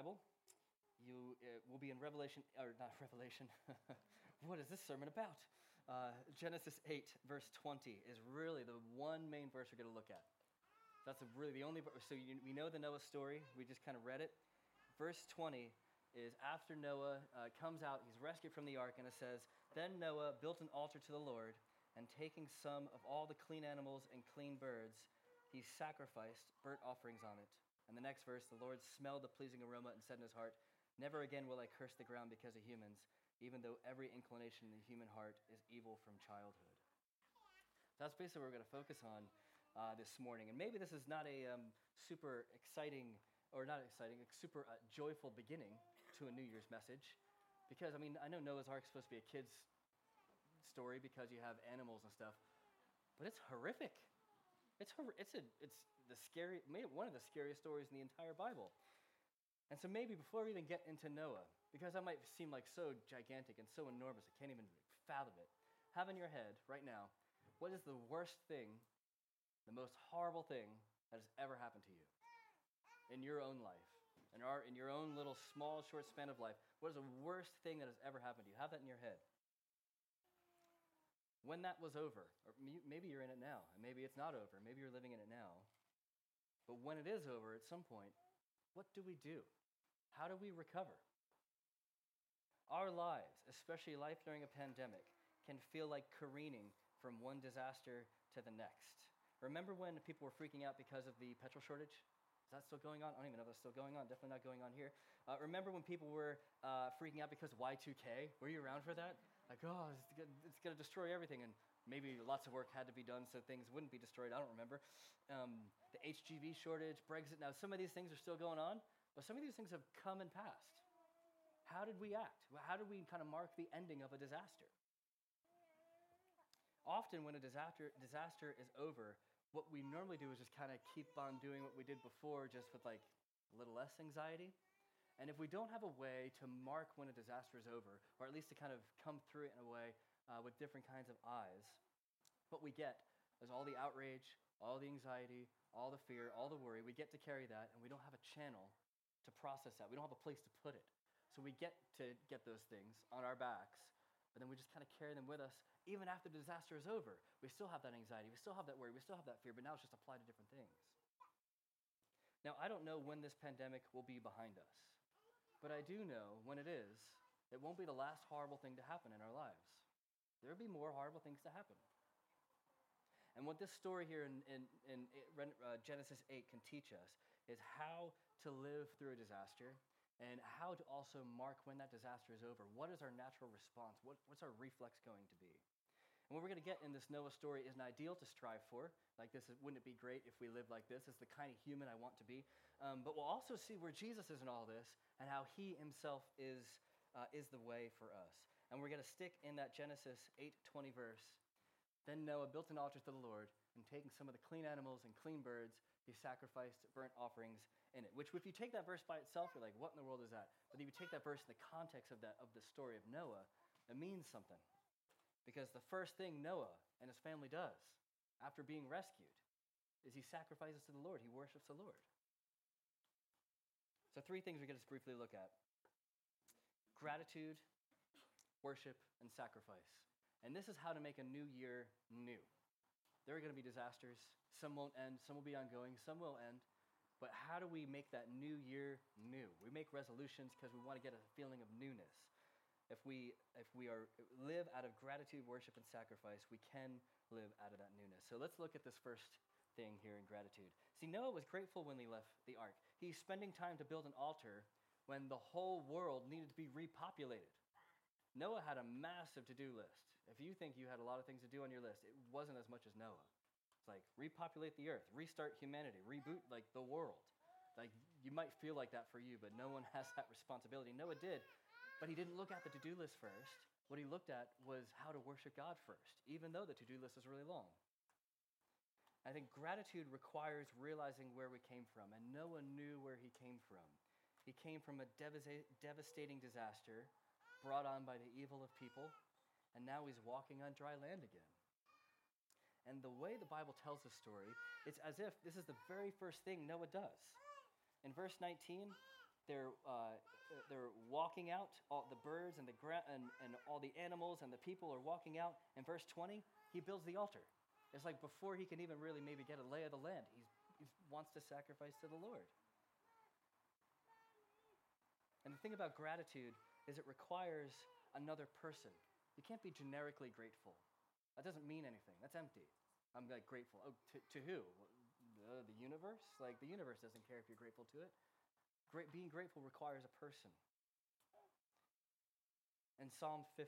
Bible, you uh, will be in Revelation, or not Revelation. what is this sermon about? Uh, Genesis 8, verse 20 is really the one main verse we're going to look at. That's really the only verse. So you, we know the Noah story. We just kind of read it. Verse 20 is after Noah uh, comes out, he's rescued from the ark, and it says, Then Noah built an altar to the Lord, and taking some of all the clean animals and clean birds, he sacrificed burnt offerings on it. And the next verse, the Lord smelled the pleasing aroma and said in his heart, Never again will I curse the ground because of humans, even though every inclination in the human heart is evil from childhood. So that's basically what we're going to focus on uh, this morning. And maybe this is not a um, super exciting, or not exciting, a super uh, joyful beginning to a New Year's message. Because, I mean, I know Noah's Ark is supposed to be a kid's story because you have animals and stuff, but it's horrific. It's, it's, a, it's the scary, one of the scariest stories in the entire Bible. And so maybe before we even get into Noah, because that might seem like so gigantic and so enormous, I can't even fathom it, have in your head right now, what is the worst thing, the most horrible thing that has ever happened to you in your own life, in, our, in your own little small, short span of life? What is the worst thing that has ever happened to you? Have that in your head when that was over, or maybe you're in it now, and maybe it's not over, maybe you're living in it now, but when it is over at some point, what do we do? How do we recover? Our lives, especially life during a pandemic, can feel like careening from one disaster to the next. Remember when people were freaking out because of the petrol shortage? Is that still going on? I don't even know if that's still going on. Definitely not going on here. Uh, remember when people were uh, freaking out because Y2K? Were you around for that? Like, oh, it's going to destroy everything. And maybe lots of work had to be done so things wouldn't be destroyed. I don't remember. Um, the HGV shortage, Brexit. Now, some of these things are still going on, but some of these things have come and passed. How did we act? How did we kind of mark the ending of a disaster? Often, when a disaster, disaster is over, what we normally do is just kind of keep on doing what we did before, just with like a little less anxiety. And if we don't have a way to mark when a disaster is over, or at least to kind of come through it in a way uh, with different kinds of eyes, what we get is all the outrage, all the anxiety, all the fear, all the worry. We get to carry that, and we don't have a channel to process that. We don't have a place to put it. So we get to get those things on our backs but then we just kind of carry them with us even after the disaster is over. We still have that anxiety, we still have that worry, we still have that fear, but now it's just applied to different things. Now, I don't know when this pandemic will be behind us, but I do know when it is, it won't be the last horrible thing to happen in our lives. There will be more horrible things to happen. And what this story here in, in, in uh, Genesis 8 can teach us is how to live through a disaster and how to also mark when that disaster is over. What is our natural response? What, what's our reflex going to be? And what we're going to get in this Noah story is an ideal to strive for. Like this, wouldn't it be great if we lived like this? It's the kind of human I want to be. Um, but we'll also see where Jesus is in all this and how he himself is, uh, is the way for us. And we're going to stick in that Genesis 8:20 verse. Then Noah built an altar to the Lord and taking some of the clean animals and clean birds, he sacrificed burnt offerings in it. Which, if you take that verse by itself, you're like, what in the world is that? But if you take that verse in the context of, that, of the story of Noah, it means something. Because the first thing Noah and his family does after being rescued is he sacrifices to the Lord, he worships the Lord. So, three things we're going to briefly look at gratitude, worship, and sacrifice. And this is how to make a new year new. There are going to be disasters. Some won't end, some will be ongoing, some will end. But how do we make that new year new? We make resolutions because we want to get a feeling of newness. If we, if we are, live out of gratitude, worship, and sacrifice, we can live out of that newness. So let's look at this first thing here in gratitude. See, Noah was grateful when he left the ark. He's spending time to build an altar when the whole world needed to be repopulated. Noah had a massive to do list. If you think you had a lot of things to do on your list, it wasn't as much as Noah. It's like repopulate the earth, restart humanity, reboot like the world. Like you might feel like that for you, but no one has that responsibility. Noah did, but he didn't look at the to do list first. What he looked at was how to worship God first, even though the to do list is really long. I think gratitude requires realizing where we came from, and Noah knew where he came from. He came from a devastating disaster brought on by the evil of people, and now he's walking on dry land again. And the way the Bible tells the story, it's as if this is the very first thing Noah does. In verse 19, they're uh, they're walking out, all the birds and the gra- and, and all the animals and the people are walking out. In verse 20, he builds the altar. It's like before he can even really maybe get a lay of the land, he's, he wants to sacrifice to the Lord. And the thing about gratitude is it requires another person. You can't be generically grateful. That doesn't mean anything. That's empty. I'm like grateful. Oh, to, to who? The, the universe? Like the universe doesn't care if you're grateful to it. Great, being grateful requires a person. In Psalm 50,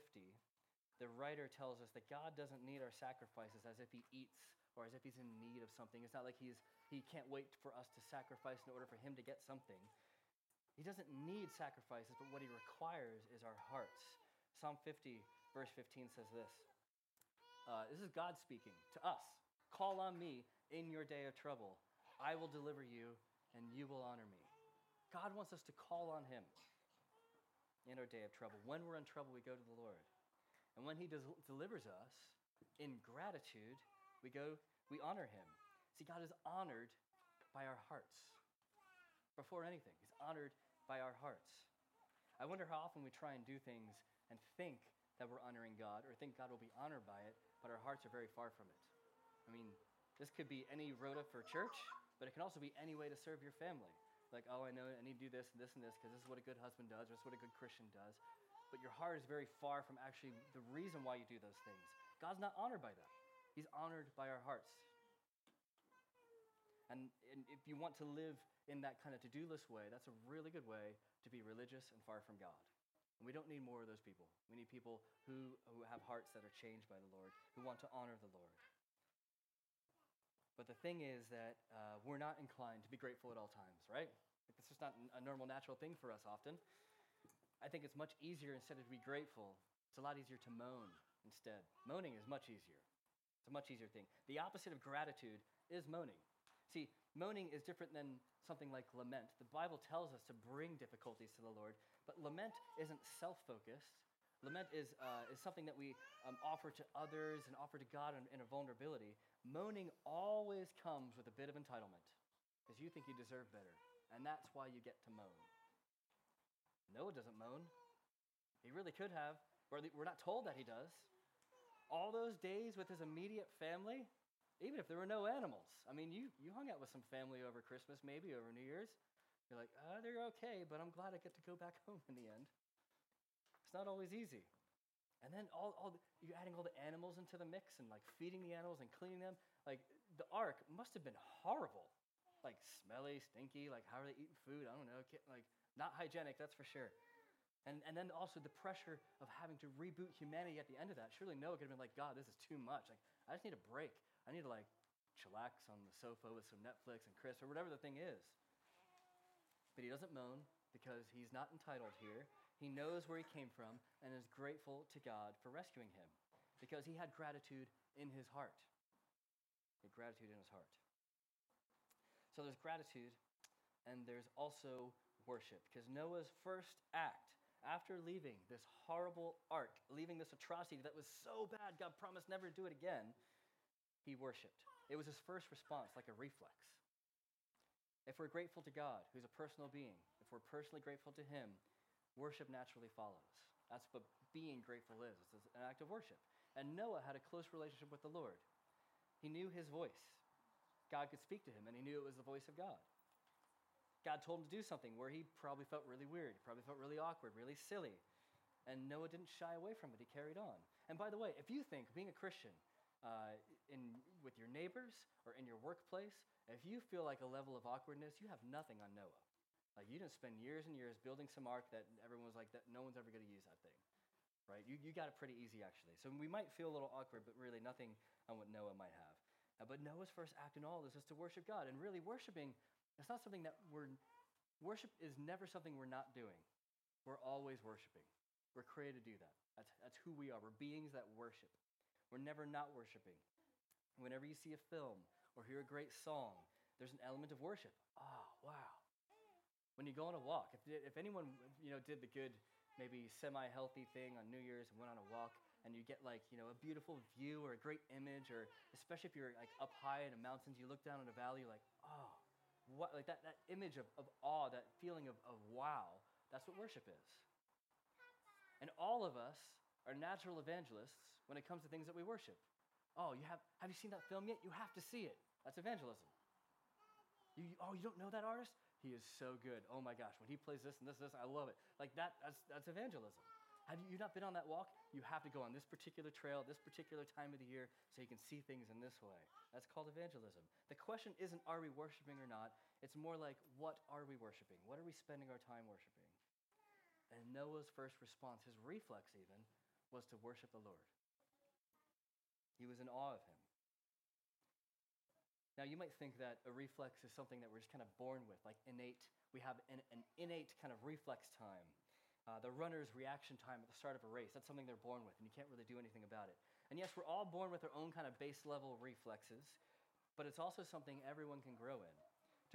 the writer tells us that God doesn't need our sacrifices as if he eats or as if he's in need of something. It's not like he's, he can't wait for us to sacrifice in order for him to get something. He doesn't need sacrifices, but what he requires is our hearts. Psalm 50, verse 15 says this uh, This is God speaking to us. Call on me in your day of trouble. I will deliver you, and you will honor me. God wants us to call on Him in our day of trouble. When we're in trouble, we go to the Lord. And when He delivers us in gratitude, we go, we honor Him. See, God is honored by our hearts. Before anything, He's honored by our hearts. I wonder how often we try and do things and think that we're honoring God or think God will be honored by it, but our hearts are very far from it. I mean, this could be any rota for church, but it can also be any way to serve your family like, oh, I know I need to do this and this and this because this is what a good husband does, or this is what a good Christian does. But your heart is very far from actually the reason why you do those things. God's not honored by that, He's honored by our hearts. And, and if you want to live in that kind of to do list way, that's a really good way to be religious and far from God. And we don't need more of those people. We need people who, who have hearts that are changed by the Lord, who want to honor the Lord. But the thing is that uh, we're not inclined to be grateful at all times, right? It's just not a normal, natural thing for us often. I think it's much easier instead of to be grateful, it's a lot easier to moan instead. Moaning is much easier. It's a much easier thing. The opposite of gratitude is moaning. See, moaning is different than something like lament. The Bible tells us to bring difficulties to the Lord, but lament isn't self focused. Lament is, uh, is something that we um, offer to others and offer to God in, in a vulnerability. Moaning always comes with a bit of entitlement because you think you deserve better. And that's why you get to moan. Noah doesn't moan. He really could have. We're not told that he does. All those days with his immediate family, even if there were no animals. I mean, you, you hung out with some family over Christmas, maybe over New Year's. You're like, oh, they're okay, but I'm glad I get to go back home in the end. It's not always easy. And then all, all the, you're adding all the animals into the mix and like feeding the animals and cleaning them. Like the ark must have been horrible. Like smelly, stinky, like how are they eating food? I don't know. Like not hygienic, that's for sure. And, and then also the pressure of having to reboot humanity at the end of that. Surely Noah could have been like, God, this is too much. Like, I just need a break. I need to like chillax on the sofa with some Netflix and Chris or whatever the thing is. But he doesn't moan because he's not entitled here. He knows where he came from and is grateful to God for rescuing him because he had gratitude in his heart. He had gratitude in his heart. So there's gratitude and there's also worship because Noah's first act after leaving this horrible ark, leaving this atrocity that was so bad, God promised never to do it again, he worshiped. It was his first response, like a reflex. If we're grateful to God, who's a personal being, if we're personally grateful to him, worship naturally follows. That's what being grateful is. It's an act of worship. And Noah had a close relationship with the Lord. He knew his voice. God could speak to him, and he knew it was the voice of God. God told him to do something where he probably felt really weird, probably felt really awkward, really silly. And Noah didn't shy away from it. He carried on. And by the way, if you think being a Christian uh, in, with your neighbors or in your workplace, if you feel like a level of awkwardness, you have nothing on Noah. Like you didn't spend years and years building some ark that everyone was like that no one's ever going to use that thing. Right? You, you got it pretty easy actually. So we might feel a little awkward, but really nothing on what Noah might have. Uh, but Noah's first act in all this is to worship God. And really worshiping, it's not something that we're worship is never something we're not doing. We're always worshiping. We're created to do that. That's, that's who we are. We're beings that worship. We're never not worshiping. Whenever you see a film or hear a great song, there's an element of worship. Oh, wow when you go on a walk. If, if anyone you know did the good, maybe semi-healthy thing on New Year's and went on a walk, and you get like you know a beautiful view or a great image, or especially if you're like up high in the mountains, you look down in a valley, you're like, oh, what? Like that that image of, of awe, that feeling of, of wow, That's what worship is. And all of us are natural evangelists when it comes to things that we worship. Oh, you have, have you seen that film yet? You have to see it. That's evangelism. You, oh, you don't know that artist? He is so good. Oh my gosh, when he plays this and this and this, I love it. Like that, that's, that's evangelism. Have you, you not been on that walk? You have to go on this particular trail, this particular time of the year, so you can see things in this way. That's called evangelism. The question isn't are we worshiping or not? It's more like what are we worshiping? What are we spending our time worshiping? And Noah's first response, his reflex even, was to worship the Lord. He was in awe of him. Now, you might think that a reflex is something that we're just kind of born with, like innate. We have an, an innate kind of reflex time. Uh, the runner's reaction time at the start of a race, that's something they're born with, and you can't really do anything about it. And yes, we're all born with our own kind of base level reflexes, but it's also something everyone can grow in.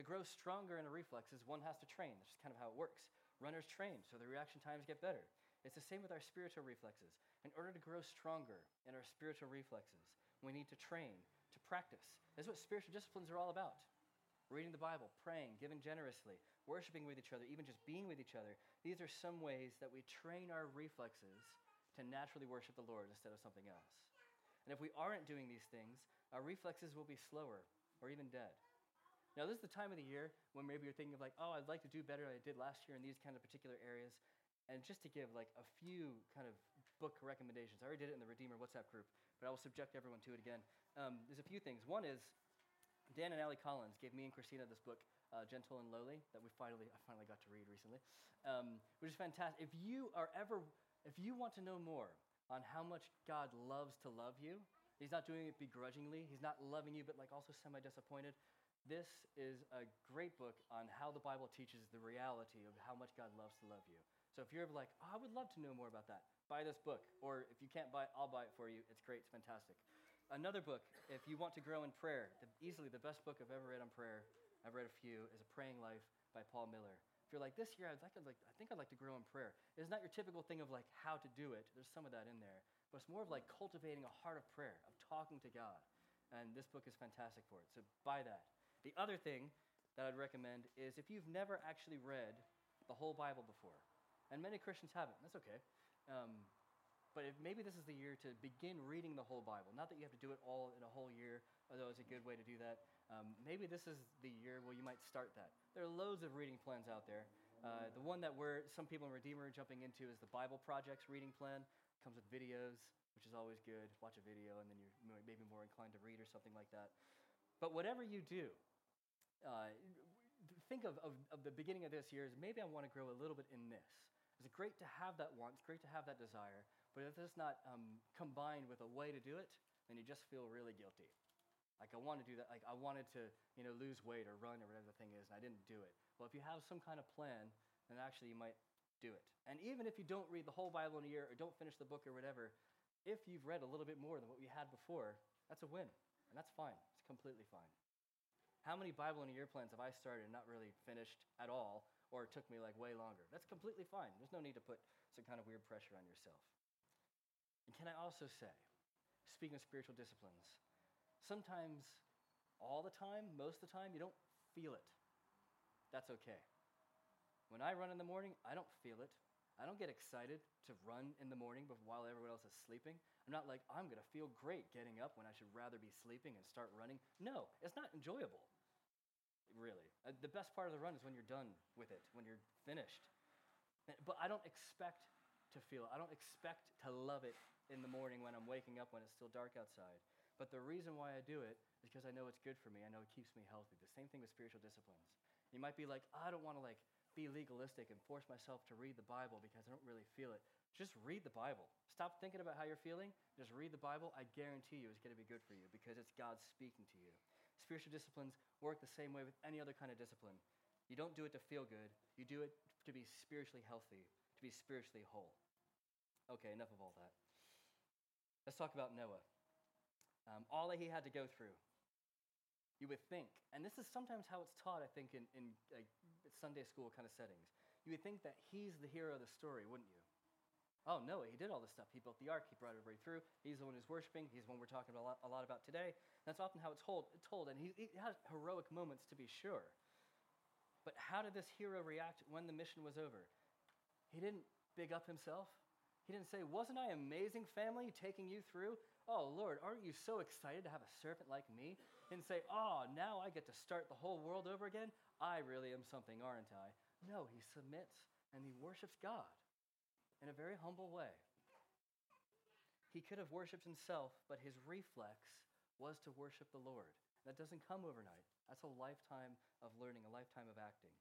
To grow stronger in a reflex is one has to train. That's just kind of how it works. Runners train, so the reaction times get better. It's the same with our spiritual reflexes. In order to grow stronger in our spiritual reflexes, we need to train, to practice. That's what spiritual disciplines are all about. Reading the Bible, praying, giving generously, worshiping with each other, even just being with each other. These are some ways that we train our reflexes to naturally worship the Lord instead of something else. And if we aren't doing these things, our reflexes will be slower or even dead. Now, this is the time of the year when maybe you're thinking of like, oh, I'd like to do better than I did last year in these kind of particular areas. And just to give like a few kind of book recommendations, I already did it in the Redeemer WhatsApp group, but I will subject everyone to it again. Um, there's a few things. One is Dan and Allie Collins gave me and Christina this book, uh, Gentle and Lowly, that we finally I finally got to read recently, um, which is fantastic. If you are ever, if you want to know more on how much God loves to love you, He's not doing it begrudgingly. He's not loving you, but like also semi disappointed. This is a great book on how the Bible teaches the reality of how much God loves to love you. So if you're like, oh, I would love to know more about that, buy this book. Or if you can't buy it, I'll buy it for you. It's great, it's fantastic. Another book, if you want to grow in prayer, the, easily the best book I've ever read on prayer, I've read a few, is A Praying Life by Paul Miller. If you're like, this year, I'd like, I'd like, I think I'd like to grow in prayer. It's not your typical thing of like how to do it. There's some of that in there. But it's more of like cultivating a heart of prayer, of talking to God. And this book is fantastic for it. So buy that. The other thing that I'd recommend is if you've never actually read the whole Bible before, and many Christians haven't, that's okay. Um, but if maybe this is the year to begin reading the whole Bible. Not that you have to do it all in a whole year, although it's a good way to do that. Um, maybe this is the year where you might start that. There are loads of reading plans out there. Uh, the one that we're, some people in Redeemer are jumping into is the Bible Project's reading plan. It comes with videos, which is always good. Watch a video, and then you're maybe more inclined to read or something like that. But whatever you do, uh, think of, of, of the beginning of this year as maybe I want to grow a little bit in this. It's great to have that want, it's great to have that desire, but if it's not um, combined with a way to do it, then you just feel really guilty. Like I want to do that. Like I wanted to, you know, lose weight or run or whatever the thing is, and I didn't do it. Well, if you have some kind of plan, then actually you might do it. And even if you don't read the whole Bible in a year or don't finish the book or whatever, if you've read a little bit more than what we had before, that's a win, and that's fine. It's completely fine. How many Bible in a year plans have I started and not really finished at all, or it took me like way longer? That's completely fine. There's no need to put some kind of weird pressure on yourself. And can I also say, speaking of spiritual disciplines, sometimes, all the time, most of the time, you don't feel it. That's okay. When I run in the morning, I don't feel it. I don't get excited to run in the morning but while everyone else is sleeping. I'm not like, I'm going to feel great getting up when I should rather be sleeping and start running. No, it's not enjoyable, really. Uh, the best part of the run is when you're done with it, when you're finished. But I don't expect to feel it. I don't expect to love it in the morning when I'm waking up when it's still dark outside. But the reason why I do it is because I know it's good for me. I know it keeps me healthy. The same thing with spiritual disciplines. You might be like, I don't want to like be legalistic and force myself to read the Bible because I don't really feel it. Just read the Bible. Stop thinking about how you're feeling. Just read the Bible. I guarantee you it's going to be good for you because it's God speaking to you. Spiritual disciplines work the same way with any other kind of discipline. You don't do it to feel good. You do it to be spiritually healthy, to be spiritually whole. Okay, enough of all that. Let's talk about Noah. Um, all that he had to go through. You would think, and this is sometimes how it's taught, I think, in, in like, Sunday school kind of settings. You would think that he's the hero of the story, wouldn't you? Oh, Noah, he did all this stuff. He built the ark, he brought everybody through. He's the one who's worshiping. He's the one we're talking a lot, a lot about today. That's often how it's told, told and he, he has heroic moments to be sure. But how did this hero react when the mission was over? He didn't big up himself. He didn't say, Wasn't I amazing family taking you through? Oh, Lord, aren't you so excited to have a servant like me? And say, Oh, now I get to start the whole world over again. I really am something, aren't I? No, he submits and he worships God in a very humble way. He could have worshiped himself, but his reflex was to worship the Lord. That doesn't come overnight. That's a lifetime of learning, a lifetime of acting.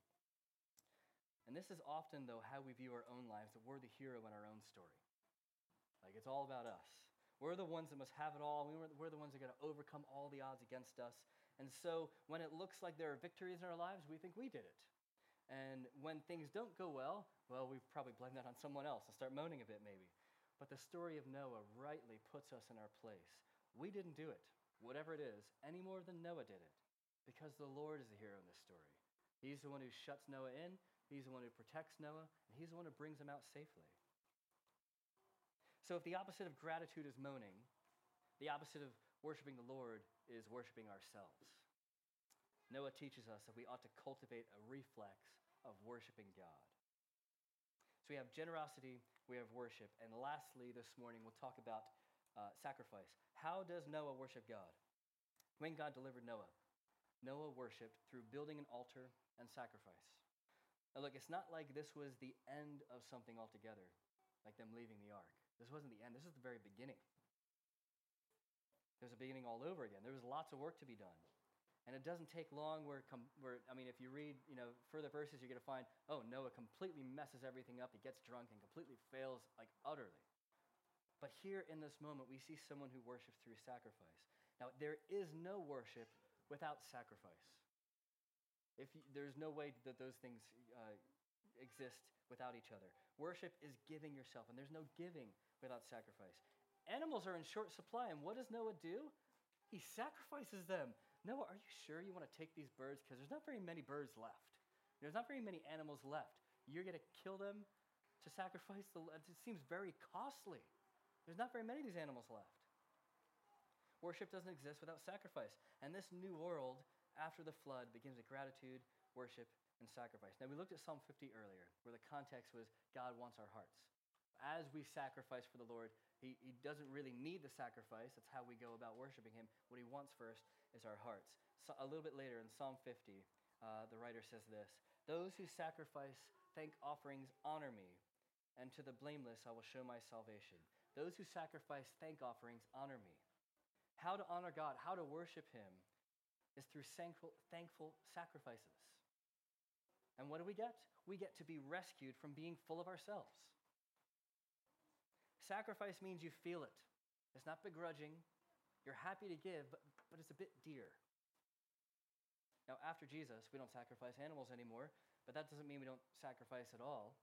And this is often, though, how we view our own lives, that we're the hero in our own story. Like it's all about us. We're the ones that must have it all. We're the ones that going to overcome all the odds against us. And so when it looks like there are victories in our lives, we think we did it. And when things don't go well, well, we probably blame that on someone else and start moaning a bit maybe. But the story of Noah rightly puts us in our place. We didn't do it, whatever it is, any more than Noah did it, because the Lord is the hero in this story. He's the one who shuts Noah in, He's the one who protects Noah, and he's the one who brings him out safely. So if the opposite of gratitude is moaning, the opposite of worshiping the Lord is worshiping ourselves. Noah teaches us that we ought to cultivate a reflex of worshiping God. So we have generosity, we have worship, and lastly, this morning we'll talk about uh, sacrifice. How does Noah worship God? When God delivered Noah, Noah worshiped through building an altar and sacrifice. Now, look, it's not like this was the end of something altogether, like them leaving the ark. This wasn't the end, this is the very beginning. There's a beginning all over again. There was lots of work to be done. And it doesn't take long where, com- where I mean, if you read, you know, further verses, you're going to find, oh, Noah completely messes everything up. He gets drunk and completely fails, like, utterly. But here in this moment, we see someone who worships through sacrifice. Now, there is no worship without sacrifice. If you, there's no way that those things uh, exist without each other. Worship is giving yourself, and there's no giving without sacrifice. Animals are in short supply, and what does Noah do? He sacrifices them. Noah, are you sure you want to take these birds? Because there's not very many birds left. There's not very many animals left. You're going to kill them to sacrifice the. It seems very costly. There's not very many of these animals left. Worship doesn't exist without sacrifice. And this new world after the flood begins with gratitude, worship, and sacrifice. Now, we looked at Psalm 50 earlier, where the context was God wants our hearts. As we sacrifice for the Lord, he, he doesn't really need the sacrifice. That's how we go about worshiping Him. What He wants first is our hearts. So a little bit later in Psalm 50, uh, the writer says this Those who sacrifice thank offerings honor me, and to the blameless I will show my salvation. Those who sacrifice thank offerings honor me. How to honor God, how to worship Him, is through thankful, thankful sacrifices. And what do we get? We get to be rescued from being full of ourselves. Sacrifice means you feel it. It's not begrudging. You're happy to give, but, but it's a bit dear. Now, after Jesus, we don't sacrifice animals anymore, but that doesn't mean we don't sacrifice at all.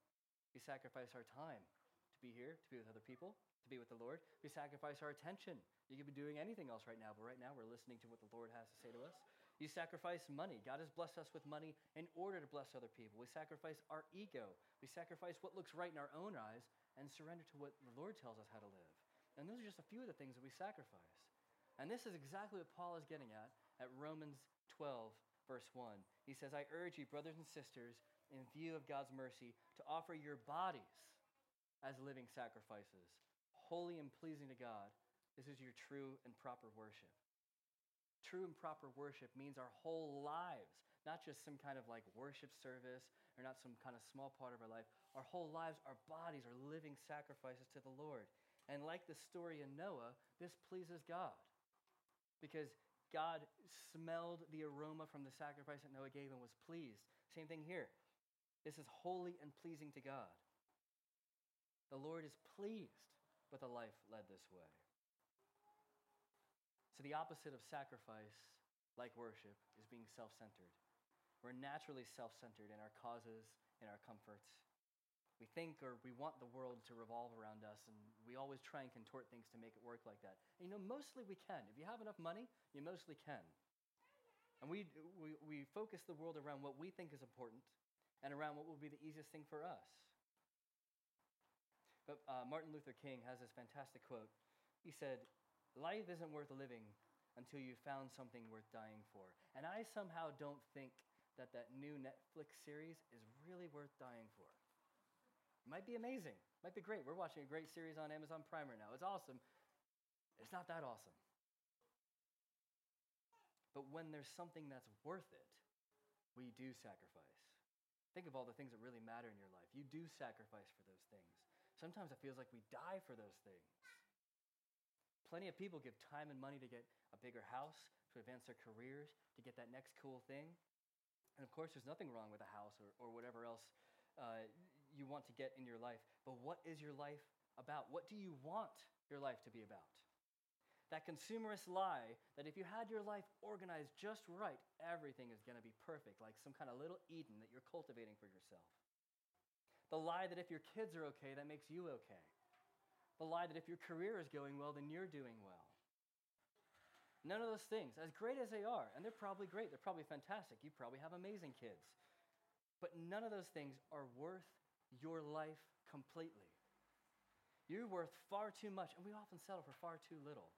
We sacrifice our time to be here, to be with other people, to be with the Lord. We sacrifice our attention. You could be doing anything else right now, but right now we're listening to what the Lord has to say to us. You sacrifice money. God has blessed us with money in order to bless other people. We sacrifice our ego. We sacrifice what looks right in our own eyes and surrender to what the Lord tells us how to live. And those are just a few of the things that we sacrifice. And this is exactly what Paul is getting at at Romans 12, verse 1. He says, I urge you, brothers and sisters, in view of God's mercy, to offer your bodies as living sacrifices, holy and pleasing to God. This is your true and proper worship. True and proper worship means our whole lives, not just some kind of like worship service or not some kind of small part of our life. Our whole lives, our bodies are living sacrifices to the Lord. And like the story in Noah, this pleases God because God smelled the aroma from the sacrifice that Noah gave and was pleased. Same thing here. This is holy and pleasing to God. The Lord is pleased with a life led this way. So, the opposite of sacrifice, like worship, is being self centered. We're naturally self centered in our causes, in our comforts. We think or we want the world to revolve around us, and we always try and contort things to make it work like that. And you know, mostly we can. If you have enough money, you mostly can. And we, we, we focus the world around what we think is important and around what will be the easiest thing for us. But uh, Martin Luther King has this fantastic quote. He said, Life isn't worth living until you've found something worth dying for. And I somehow don't think that that new Netflix series is really worth dying for. You Might be amazing. it Might be great. We're watching a great series on Amazon Prime right now. It's awesome. It's not that awesome. But when there's something that's worth it, we do sacrifice. Think of all the things that really matter in your life. You do sacrifice for those things. Sometimes it feels like we die for those things. Plenty of people give time and money to get a bigger house, to advance their careers, to get that next cool thing. And of course, there's nothing wrong with a house or, or whatever else uh, you want to get in your life. But what is your life about? What do you want your life to be about? That consumerist lie that if you had your life organized just right, everything is going to be perfect, like some kind of little Eden that you're cultivating for yourself. The lie that if your kids are okay, that makes you okay. The lie that if your career is going well, then you're doing well. None of those things, as great as they are, and they're probably great, they're probably fantastic, you probably have amazing kids, but none of those things are worth your life completely. You're worth far too much, and we often settle for far too little.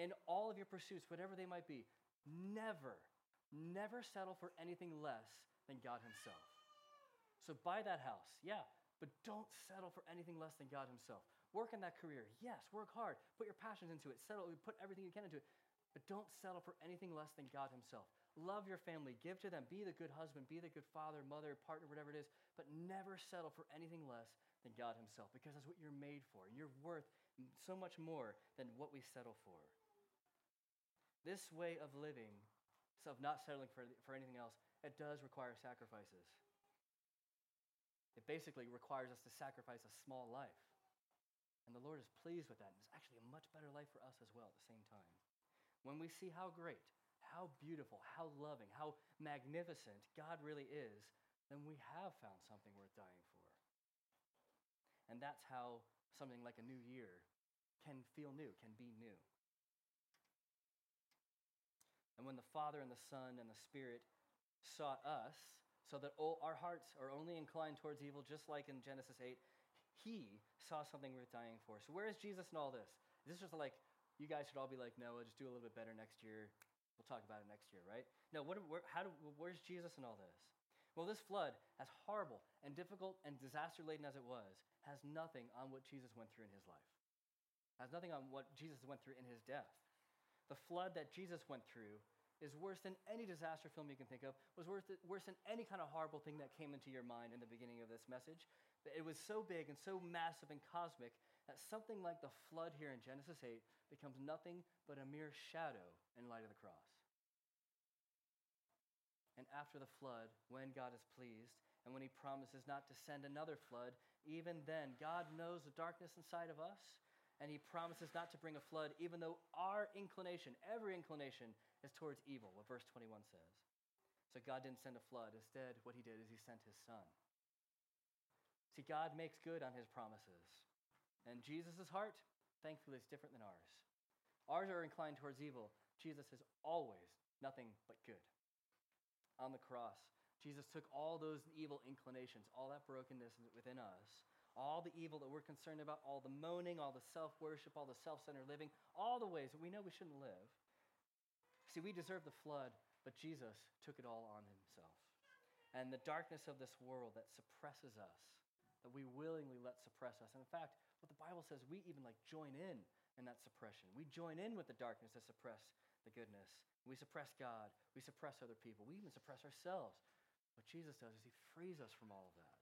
In all of your pursuits, whatever they might be, never, never settle for anything less than God Himself. So buy that house, yeah, but don't settle for anything less than God Himself. Work in that career. Yes, work hard. Put your passions into it. Settle, put everything you can into it. But don't settle for anything less than God Himself. Love your family. Give to them. Be the good husband. Be the good father, mother, partner, whatever it is. But never settle for anything less than God Himself because that's what you're made for. You're worth so much more than what we settle for. This way of living, of not settling for, for anything else, it does require sacrifices. It basically requires us to sacrifice a small life. And the Lord is pleased with that. And it's actually a much better life for us as well at the same time. When we see how great, how beautiful, how loving, how magnificent God really is, then we have found something worth dying for. And that's how something like a new year can feel new, can be new. And when the Father and the Son and the Spirit sought us, so that all, our hearts are only inclined towards evil, just like in Genesis 8, he saw something worth dying for. So where is Jesus in all this? Is this just like, you guys should all be like Noah, just do a little bit better next year. We'll talk about it next year, right? No, what, where, how do, where's Jesus in all this? Well, this flood, as horrible and difficult and disaster laden as it was, has nothing on what Jesus went through in his life. Has nothing on what Jesus went through in his death. The flood that Jesus went through is worse than any disaster film you can think of, was worse, worse than any kind of horrible thing that came into your mind in the beginning of this message. It was so big and so massive and cosmic that something like the flood here in Genesis 8 becomes nothing but a mere shadow in light of the cross. And after the flood, when God is pleased, and when he promises not to send another flood, even then, God knows the darkness inside of us, and he promises not to bring a flood, even though our inclination, every inclination, is towards evil, what verse 21 says. So God didn't send a flood. Instead, what he did is he sent his son. See, God makes good on his promises. And Jesus' heart, thankfully, is different than ours. Ours are inclined towards evil. Jesus is always nothing but good. On the cross, Jesus took all those evil inclinations, all that brokenness within us, all the evil that we're concerned about, all the moaning, all the self worship, all the self centered living, all the ways that we know we shouldn't live. See, we deserve the flood, but Jesus took it all on himself. And the darkness of this world that suppresses us, that we willingly let suppress us. And in fact, what the Bible says, we even like join in in that suppression. We join in with the darkness that suppress the goodness. We suppress God. We suppress other people. We even suppress ourselves. What Jesus does is he frees us from all of that.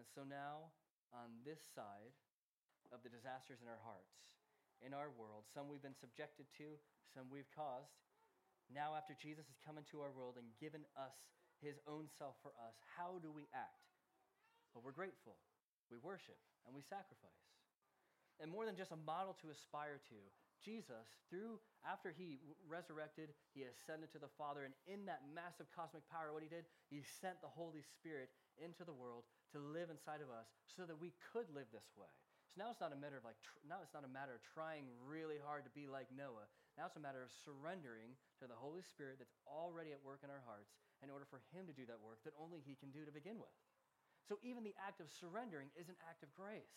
And so now, on this side of the disasters in our hearts, in our world, some we've been subjected to, some we've caused, now after Jesus has come into our world and given us his own self for us, how do we act? Well, we're grateful, we worship, and we sacrifice. And more than just a model to aspire to, Jesus, through after he resurrected, he ascended to the Father, and in that massive cosmic power, what he did, he sent the Holy Spirit into the world to live inside of us so that we could live this way. So now it's not a matter of like tr- now it's not a matter of trying really hard to be like Noah. Now it's a matter of surrendering to the Holy Spirit that's already at work in our hearts in order for Him to do that work that only He can do to begin with. So even the act of surrendering is an act of grace.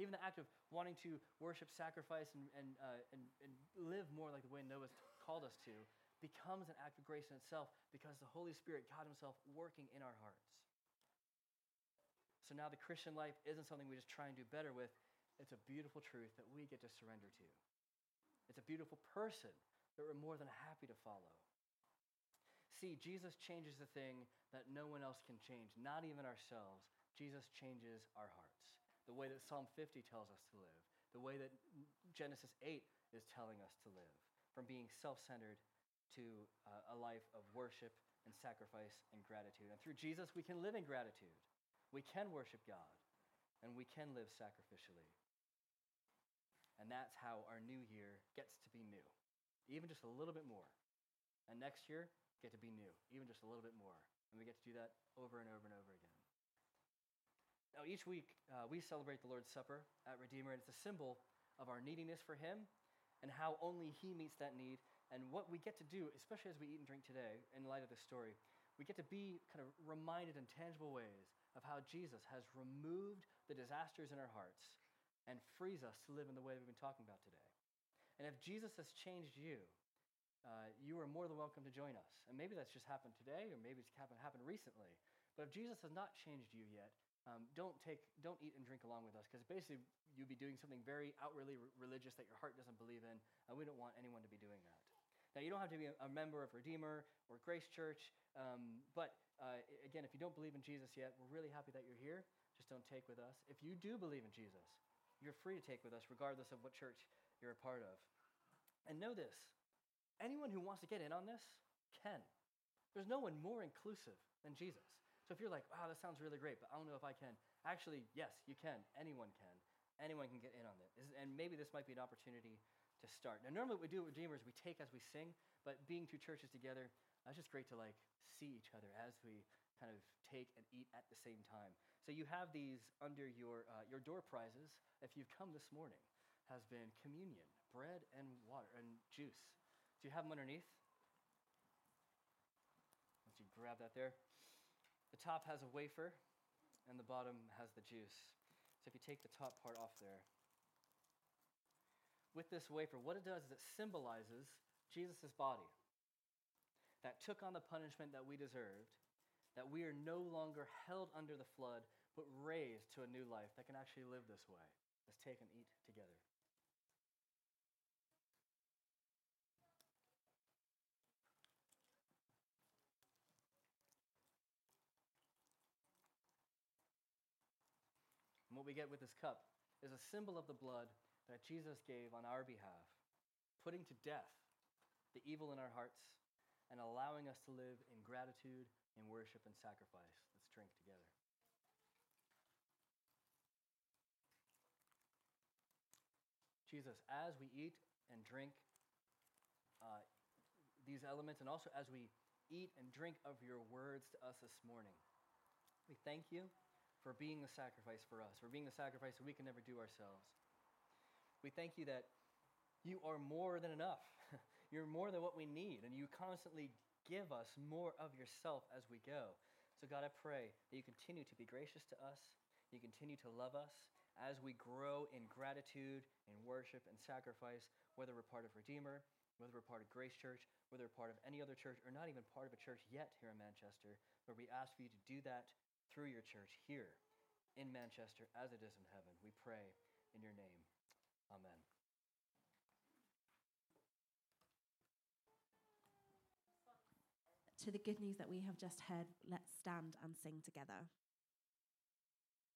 Even the act of wanting to worship, sacrifice, and, and, uh, and, and live more like the way Noah called us to becomes an act of grace in itself because the Holy Spirit, God Himself, working in our hearts. So now the Christian life isn't something we just try and do better with. It's a beautiful truth that we get to surrender to. It's a beautiful person that we're more than happy to follow. See, Jesus changes the thing that no one else can change, not even ourselves. Jesus changes our hearts. The way that Psalm 50 tells us to live, the way that Genesis 8 is telling us to live, from being self centered to uh, a life of worship and sacrifice and gratitude. And through Jesus, we can live in gratitude. We can worship God, and we can live sacrificially. And that's how our new year gets to be new, even just a little bit more. And next year, get to be new, even just a little bit more. And we get to do that over and over and over again. Now, each week, uh, we celebrate the Lord's Supper at Redeemer, and it's a symbol of our neediness for Him and how only He meets that need. And what we get to do, especially as we eat and drink today, in light of this story, we get to be kind of reminded in tangible ways of how Jesus has removed the disasters in our hearts and frees us to live in the way we've been talking about today. And if Jesus has changed you, uh, you are more than welcome to join us. And maybe that's just happened today, or maybe it's happened, happened recently. But if Jesus has not changed you yet, um, don't take, don't eat and drink along with us, because basically you'd be doing something very outwardly re- religious that your heart doesn't believe in, and we don't want anyone to be doing that. Now, you don't have to be a member of Redeemer or Grace Church, um, but uh, again, if you don't believe in Jesus yet, we're really happy that you're here. Just don't take with us. If you do believe in Jesus, you're free to take with us, regardless of what church you're a part of. And know this anyone who wants to get in on this can. There's no one more inclusive than Jesus. So if you're like, wow, that sounds really great, but I don't know if I can. Actually, yes, you can. Anyone can. Anyone can get in on this. And maybe this might be an opportunity to start. Now, normally what we do at is we take as we sing, but being two churches together, it's just great to like see each other as we kind of take and eat at the same time. So you have these under your, uh, your door prizes. If you've come this morning, has been communion, bread and water and juice. Do you have them underneath? Once you grab that there. The top has a wafer, and the bottom has the juice. So if you take the top part off there, with this wafer, what it does is it symbolizes Jesus' body that took on the punishment that we deserved, that we are no longer held under the flood, but raised to a new life that can actually live this way. Let's take and eat together. And what we get with this cup is a symbol of the blood that Jesus gave on our behalf, putting to death the evil in our hearts and allowing us to live in gratitude, in worship, and sacrifice. Let's drink together. Jesus, as we eat and drink uh, these elements, and also as we eat and drink of your words to us this morning, we thank you for being the sacrifice for us, for being the sacrifice that we can never do ourselves. We thank you that you are more than enough. You're more than what we need, and you constantly give us more of yourself as we go. So, God, I pray that you continue to be gracious to us, you continue to love us as we grow in gratitude, in worship, and sacrifice, whether we're part of Redeemer, whether we're part of Grace Church, whether we're part of any other church, or not even part of a church yet here in Manchester, where we ask for you to do that through your church here in Manchester as it is in heaven. We pray in your name. Amen. To the good news that we have just heard, let's stand and sing together.